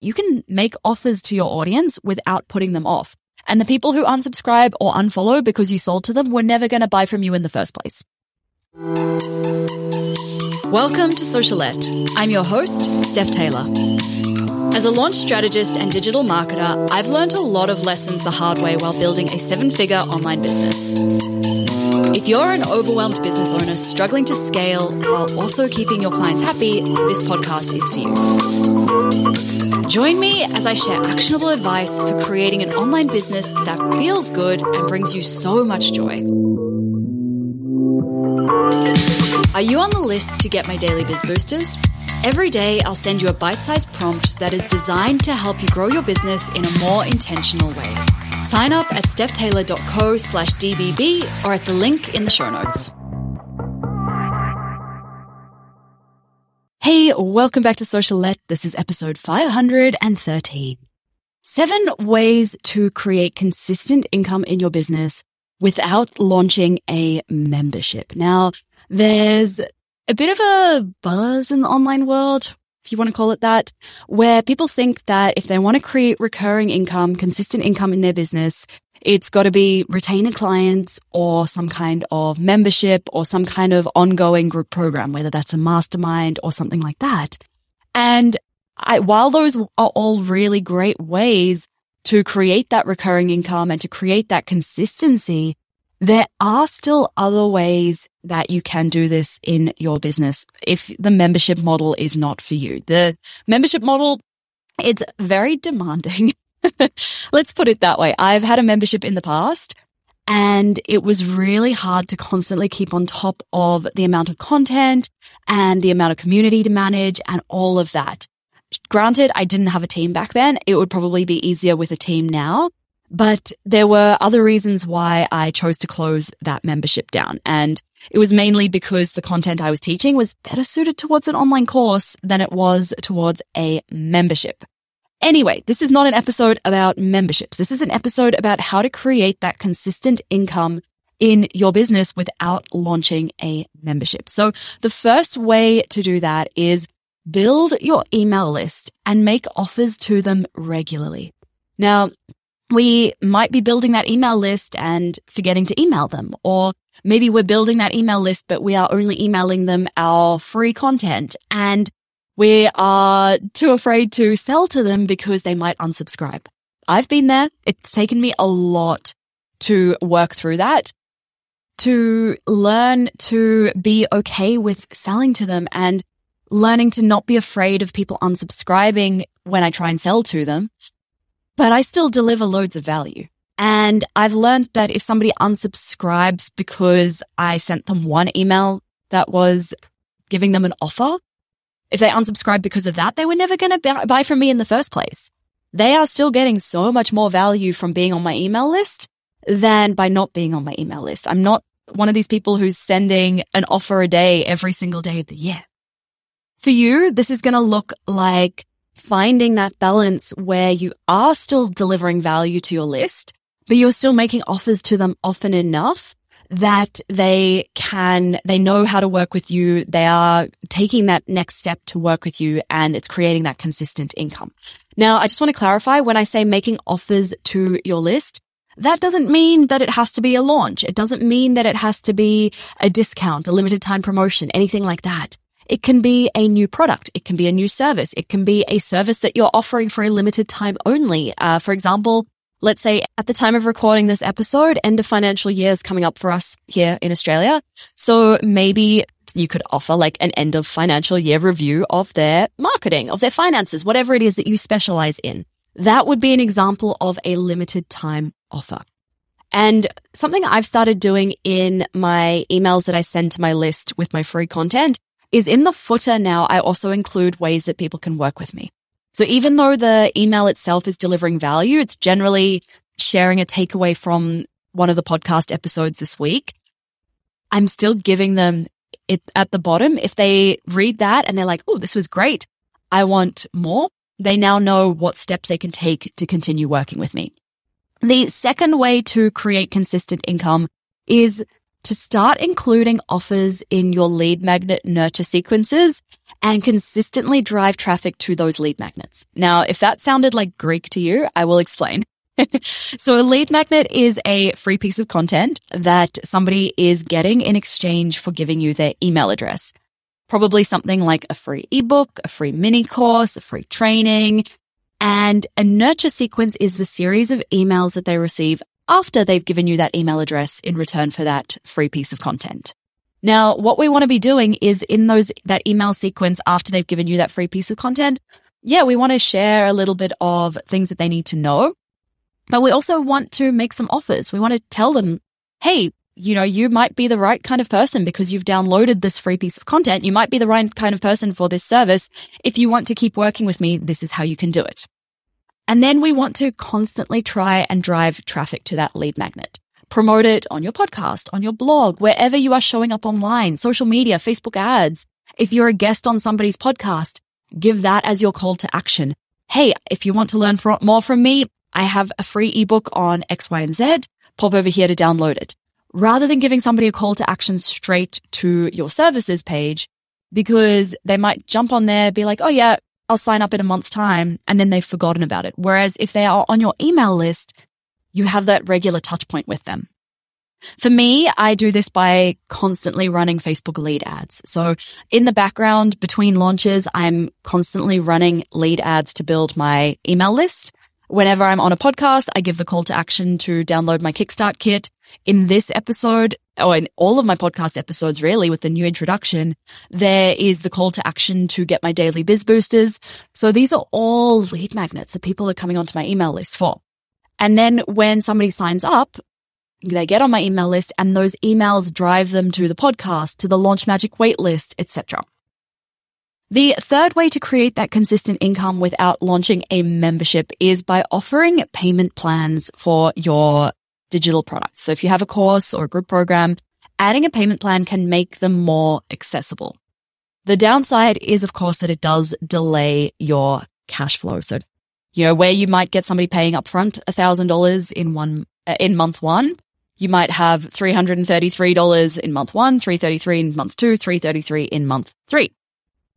you can make offers to your audience without putting them off. And the people who unsubscribe or unfollow because you sold to them were never going to buy from you in the first place. Welcome to Socialette. I'm your host, Steph Taylor. As a launch strategist and digital marketer, I've learned a lot of lessons the hard way while building a seven figure online business. If you're an overwhelmed business owner struggling to scale while also keeping your clients happy, this podcast is for you. Join me as I share actionable advice for creating an online business that feels good and brings you so much joy. Are you on the list to get my daily biz boosters? Every day, I'll send you a bite sized prompt that is designed to help you grow your business in a more intentional way. Sign up at stephtaylor.co slash DBB or at the link in the show notes. Hey, welcome back to Socialette. This is episode 513. Seven ways to create consistent income in your business without launching a membership. Now, there's a bit of a buzz in the online world, if you want to call it that, where people think that if they want to create recurring income, consistent income in their business, it's got to be retainer clients or some kind of membership or some kind of ongoing group program, whether that's a mastermind or something like that. And I, while those are all really great ways to create that recurring income and to create that consistency, there are still other ways that you can do this in your business if the membership model is not for you. The membership model, it's very demanding. Let's put it that way. I've had a membership in the past and it was really hard to constantly keep on top of the amount of content and the amount of community to manage and all of that. Granted, I didn't have a team back then. It would probably be easier with a team now, but there were other reasons why I chose to close that membership down. And it was mainly because the content I was teaching was better suited towards an online course than it was towards a membership. Anyway, this is not an episode about memberships. This is an episode about how to create that consistent income in your business without launching a membership. So the first way to do that is build your email list and make offers to them regularly. Now, we might be building that email list and forgetting to email them, or maybe we're building that email list, but we are only emailing them our free content and we are too afraid to sell to them because they might unsubscribe. I've been there. It's taken me a lot to work through that, to learn to be okay with selling to them and learning to not be afraid of people unsubscribing when I try and sell to them. But I still deliver loads of value. And I've learned that if somebody unsubscribes because I sent them one email that was giving them an offer, if they unsubscribe because of that, they were never going to buy from me in the first place. They are still getting so much more value from being on my email list than by not being on my email list. I'm not one of these people who's sending an offer a day every single day of the year. For you, this is going to look like finding that balance where you are still delivering value to your list, but you're still making offers to them often enough that they can, they know how to work with you. They are taking that next step to work with you and it's creating that consistent income. Now, I just want to clarify when I say making offers to your list, that doesn't mean that it has to be a launch. It doesn't mean that it has to be a discount, a limited time promotion, anything like that. It can be a new product. It can be a new service. It can be a service that you're offering for a limited time only. Uh, for example, let's say at the time of recording this episode, end of financial year is coming up for us here in Australia. So maybe you could offer like an end of financial year review of their marketing, of their finances, whatever it is that you specialize in. That would be an example of a limited time offer. And something I've started doing in my emails that I send to my list with my free content is in the footer now, I also include ways that people can work with me. So even though the email itself is delivering value, it's generally sharing a takeaway from one of the podcast episodes this week. I'm still giving them it at the bottom. If they read that and they're like, Oh, this was great. I want more. They now know what steps they can take to continue working with me. The second way to create consistent income is to start including offers in your lead magnet nurture sequences and consistently drive traffic to those lead magnets. Now, if that sounded like Greek to you, I will explain. so a lead magnet is a free piece of content that somebody is getting in exchange for giving you their email address. Probably something like a free ebook, a free mini course, a free training. And a nurture sequence is the series of emails that they receive after they've given you that email address in return for that free piece of content. Now, what we want to be doing is in those, that email sequence after they've given you that free piece of content. Yeah, we want to share a little bit of things that they need to know, but we also want to make some offers. We want to tell them, Hey, you know, you might be the right kind of person because you've downloaded this free piece of content. You might be the right kind of person for this service. If you want to keep working with me, this is how you can do it. And then we want to constantly try and drive traffic to that lead magnet. Promote it on your podcast, on your blog, wherever you are showing up online, social media, Facebook ads. If you're a guest on somebody's podcast, give that as your call to action. Hey, if you want to learn more from me, I have a free ebook on X, Y, and Z. Pop over here to download it. Rather than giving somebody a call to action straight to your services page, because they might jump on there, be like, Oh yeah, I'll sign up in a month's time and then they've forgotten about it. Whereas if they are on your email list, you have that regular touch point with them. For me, I do this by constantly running Facebook lead ads. So in the background between launches, I'm constantly running lead ads to build my email list. Whenever I'm on a podcast, I give the call to action to download my Kickstart kit. In this episode, or in all of my podcast episodes, really, with the new introduction, there is the call to action to get my daily biz boosters. So these are all lead magnets that people are coming onto my email list for. And then when somebody signs up, they get on my email list and those emails drive them to the podcast, to the Launch Magic waitlist, etc. The third way to create that consistent income without launching a membership is by offering payment plans for your digital products. So if you have a course or a group program, adding a payment plan can make them more accessible. The downside is, of course, that it does delay your cash flow. So, you know, where you might get somebody paying upfront $1,000 in one, uh, in month one, you might have $333 in month one, 333 in month two, 333 in month three.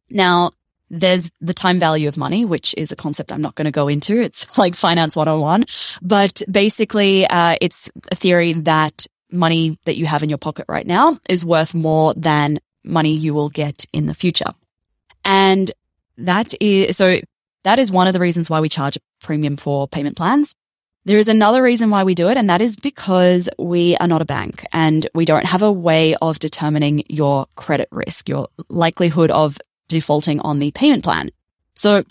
Now, there's the time value of money, which is a concept I'm not going to go into. It's like finance 101, but basically, uh, it's a theory that money that you have in your pocket right now is worth more than money you will get in the future. And that is, so that is one of the reasons why we charge a premium for payment plans. There is another reason why we do it, and that is because we are not a bank and we don't have a way of determining your credit risk, your likelihood of defaulting on the payment plan. So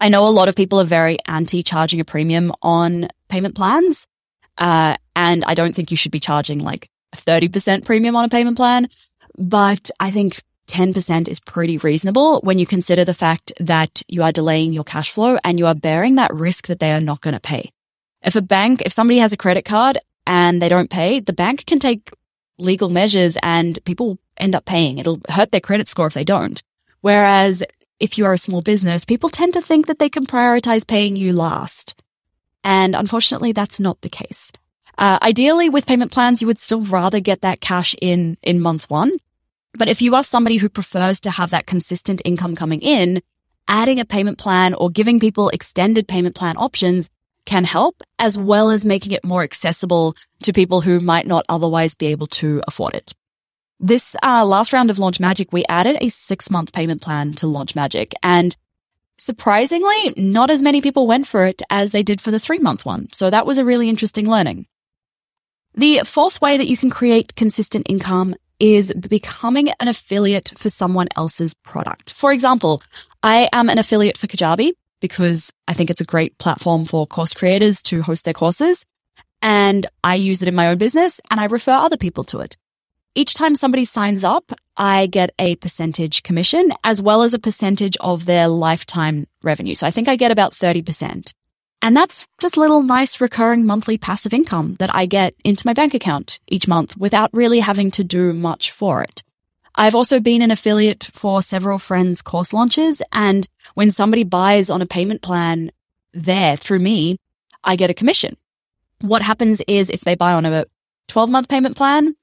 I know a lot of people are very anti charging a premium on payment plans. Uh, and I don't think you should be charging like a 30% premium on a payment plan, but I think 10% is pretty reasonable when you consider the fact that you are delaying your cash flow and you are bearing that risk that they are not going to pay. If a bank, if somebody has a credit card and they don't pay, the bank can take legal measures and people end up paying. It'll hurt their credit score if they don't. Whereas if you are a small business, people tend to think that they can prioritize paying you last. And unfortunately, that's not the case. Uh, ideally, with payment plans, you would still rather get that cash in in month one. But if you are somebody who prefers to have that consistent income coming in, adding a payment plan or giving people extended payment plan options can help, as well as making it more accessible to people who might not otherwise be able to afford it. This uh, last round of Launch Magic, we added a six month payment plan to Launch Magic. And surprisingly, not as many people went for it as they did for the three month one. So that was a really interesting learning. The fourth way that you can create consistent income is becoming an affiliate for someone else's product. For example, I am an affiliate for Kajabi because I think it's a great platform for course creators to host their courses. And I use it in my own business and I refer other people to it. Each time somebody signs up, I get a percentage commission as well as a percentage of their lifetime revenue. So I think I get about 30%. And that's just little nice recurring monthly passive income that I get into my bank account each month without really having to do much for it. I've also been an affiliate for several friends' course launches. And when somebody buys on a payment plan there through me, I get a commission. What happens is if they buy on a 12 month payment plan,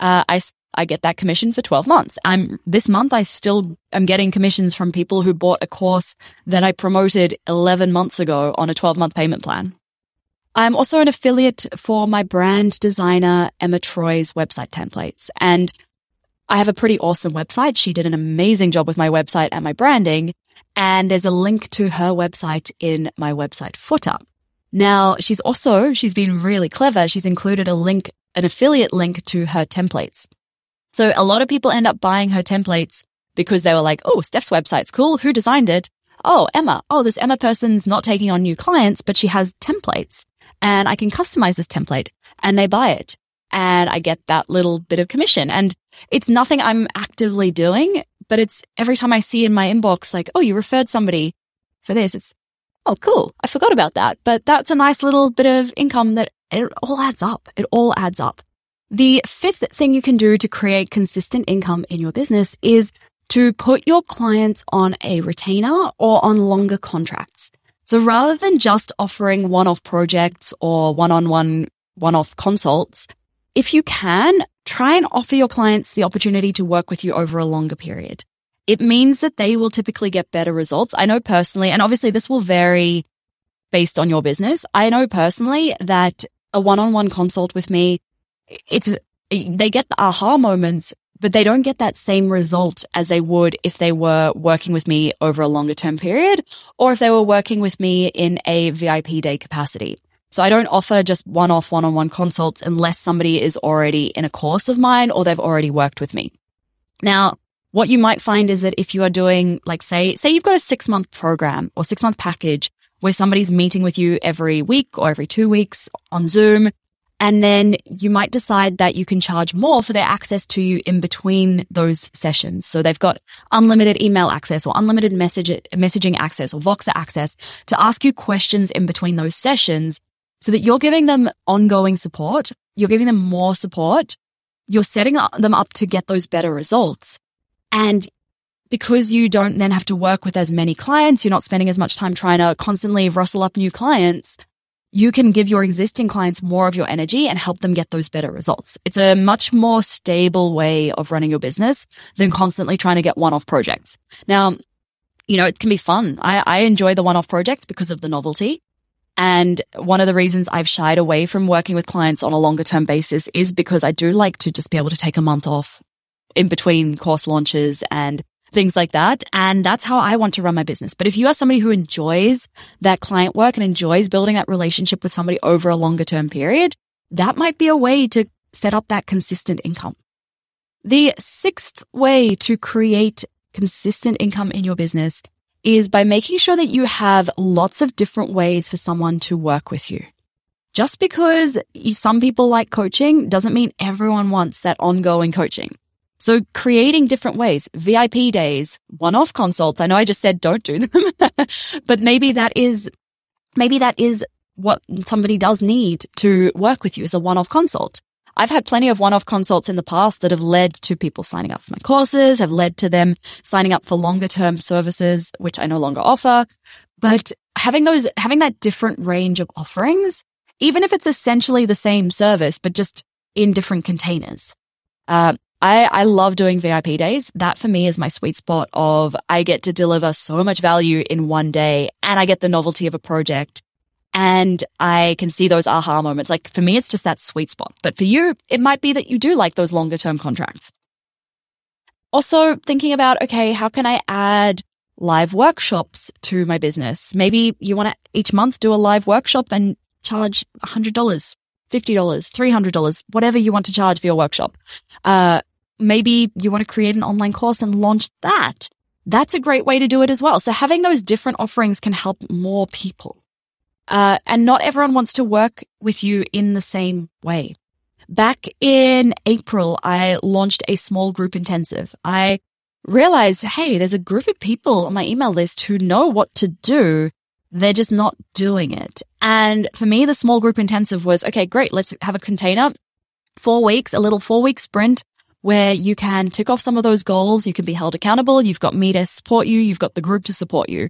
uh, I, I get that commission for 12 months. I'm this month, I still am getting commissions from people who bought a course that I promoted 11 months ago on a 12 month payment plan. I'm also an affiliate for my brand designer, Emma Troy's website templates. And I have a pretty awesome website. She did an amazing job with my website and my branding. And there's a link to her website in my website footer. Now, she's also, she's been really clever. She's included a link, an affiliate link to her templates. So a lot of people end up buying her templates because they were like, Oh, Steph's website's cool. Who designed it? Oh, Emma. Oh, this Emma person's not taking on new clients, but she has templates and I can customize this template and they buy it and I get that little bit of commission. And it's nothing I'm actively doing, but it's every time I see in my inbox, like, oh, you referred somebody for this. It's, oh, cool. I forgot about that. But that's a nice little bit of income that it all adds up. It all adds up. The fifth thing you can do to create consistent income in your business is to put your clients on a retainer or on longer contracts. So rather than just offering one-off projects or one-on-one, one-off consults, if you can, try and offer your clients the opportunity to work with you over a longer period. It means that they will typically get better results. I know personally, and obviously this will vary based on your business. I know personally that a one-on-one consult with me, it's, they get the aha moments, but they don't get that same result as they would if they were working with me over a longer term period or if they were working with me in a VIP day capacity. So I don't offer just one off one on one consults unless somebody is already in a course of mine or they've already worked with me. Now, what you might find is that if you are doing, like, say, say you've got a six month program or six month package where somebody's meeting with you every week or every two weeks on Zoom, and then you might decide that you can charge more for their access to you in between those sessions. So they've got unlimited email access or unlimited message, messaging access or Voxer access to ask you questions in between those sessions so that you're giving them ongoing support. You're giving them more support. You're setting them up to get those better results. And because you don't then have to work with as many clients, you're not spending as much time trying to constantly rustle up new clients. You can give your existing clients more of your energy and help them get those better results. It's a much more stable way of running your business than constantly trying to get one-off projects. Now, you know, it can be fun. I, I enjoy the one-off projects because of the novelty. And one of the reasons I've shied away from working with clients on a longer term basis is because I do like to just be able to take a month off in between course launches and things like that. And that's how I want to run my business. But if you are somebody who enjoys that client work and enjoys building that relationship with somebody over a longer term period, that might be a way to set up that consistent income. The sixth way to create consistent income in your business is by making sure that you have lots of different ways for someone to work with you. Just because some people like coaching doesn't mean everyone wants that ongoing coaching. So creating different ways, VIP days, one-off consults. I know I just said don't do them, but maybe that is, maybe that is what somebody does need to work with you is a one-off consult. I've had plenty of one-off consults in the past that have led to people signing up for my courses, have led to them signing up for longer term services, which I no longer offer. But having those, having that different range of offerings, even if it's essentially the same service, but just in different containers. Uh, I, I love doing VIP days. That for me is my sweet spot of I get to deliver so much value in one day and I get the novelty of a project and I can see those aha moments. Like for me, it's just that sweet spot. But for you, it might be that you do like those longer term contracts. Also thinking about, okay, how can I add live workshops to my business? Maybe you want to each month do a live workshop and charge $100, $50, $300, whatever you want to charge for your workshop. Uh, maybe you want to create an online course and launch that. That's a great way to do it as well. So having those different offerings can help more people. Uh, and not everyone wants to work with you in the same way. Back in April, I launched a small group intensive. I realized, hey, there's a group of people on my email list who know what to do. They're just not doing it. And for me, the small group intensive was, okay, great. Let's have a container, four weeks, a little four week sprint where you can tick off some of those goals. You can be held accountable. You've got me to support you. You've got the group to support you.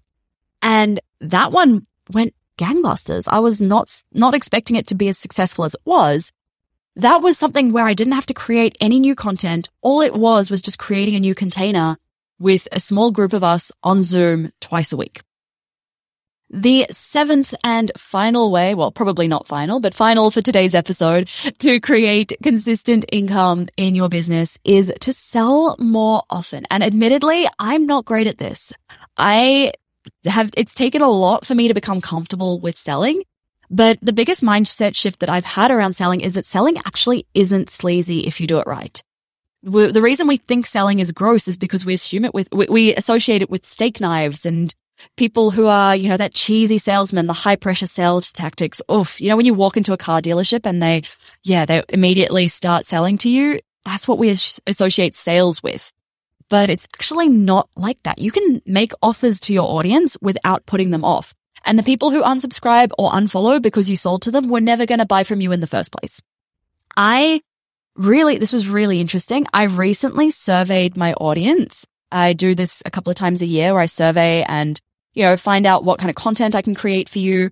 And that one went gangbusters. I was not, not expecting it to be as successful as it was, that was something where I didn't have to create any new content. All it was was just creating a new container with a small group of us on Zoom twice a week. The seventh and final way, well, probably not final, but final for today's episode to create consistent income in your business is to sell more often. And admittedly, I'm not great at this. I have, it's taken a lot for me to become comfortable with selling. But the biggest mindset shift that I've had around selling is that selling actually isn't sleazy if you do it right. The reason we think selling is gross is because we assume it with, we associate it with steak knives and people who are, you know, that cheesy salesman, the high pressure sales tactics. Oof. You know, when you walk into a car dealership and they, yeah, they immediately start selling to you. That's what we associate sales with. But it's actually not like that. You can make offers to your audience without putting them off. And the people who unsubscribe or unfollow because you sold to them were never going to buy from you in the first place. I really, this was really interesting. I recently surveyed my audience. I do this a couple of times a year where I survey and, you know, find out what kind of content I can create for you.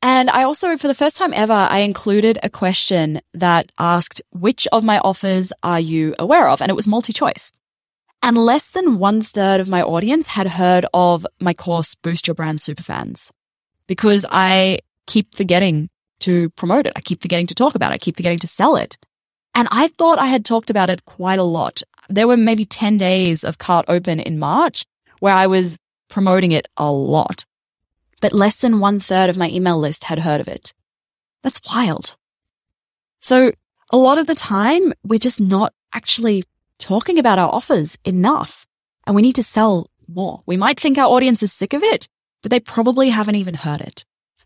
And I also, for the first time ever, I included a question that asked, which of my offers are you aware of? And it was multi choice. And less than one third of my audience had heard of my course, Boost Your Brand Superfans because I keep forgetting to promote it. I keep forgetting to talk about it. I keep forgetting to sell it. And I thought I had talked about it quite a lot. There were maybe 10 days of cart open in March where I was promoting it a lot, but less than one third of my email list had heard of it. That's wild. So a lot of the time we're just not actually talking about our offers enough and we need to sell more. We might think our audience is sick of it, but they probably haven't even heard it.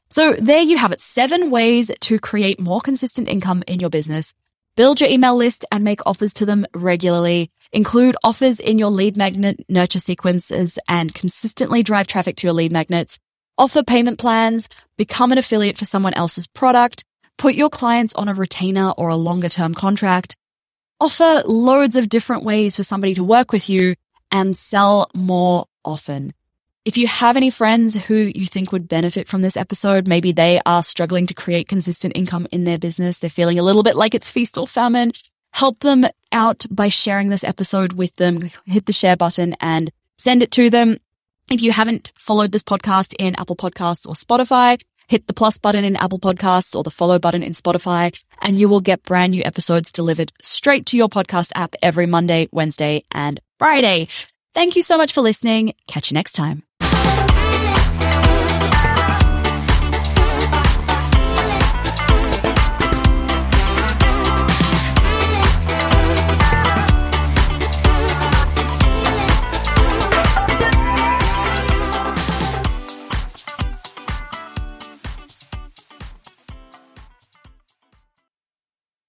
So there you have it. Seven ways to create more consistent income in your business. Build your email list and make offers to them regularly. Include offers in your lead magnet nurture sequences and consistently drive traffic to your lead magnets. Offer payment plans. Become an affiliate for someone else's product. Put your clients on a retainer or a longer term contract. Offer loads of different ways for somebody to work with you and sell more often. If you have any friends who you think would benefit from this episode, maybe they are struggling to create consistent income in their business. They're feeling a little bit like it's feast or famine. Help them out by sharing this episode with them. Hit the share button and send it to them. If you haven't followed this podcast in Apple Podcasts or Spotify, hit the plus button in Apple Podcasts or the follow button in Spotify, and you will get brand new episodes delivered straight to your podcast app every Monday, Wednesday, and Friday. Thank you so much for listening. Catch you next time.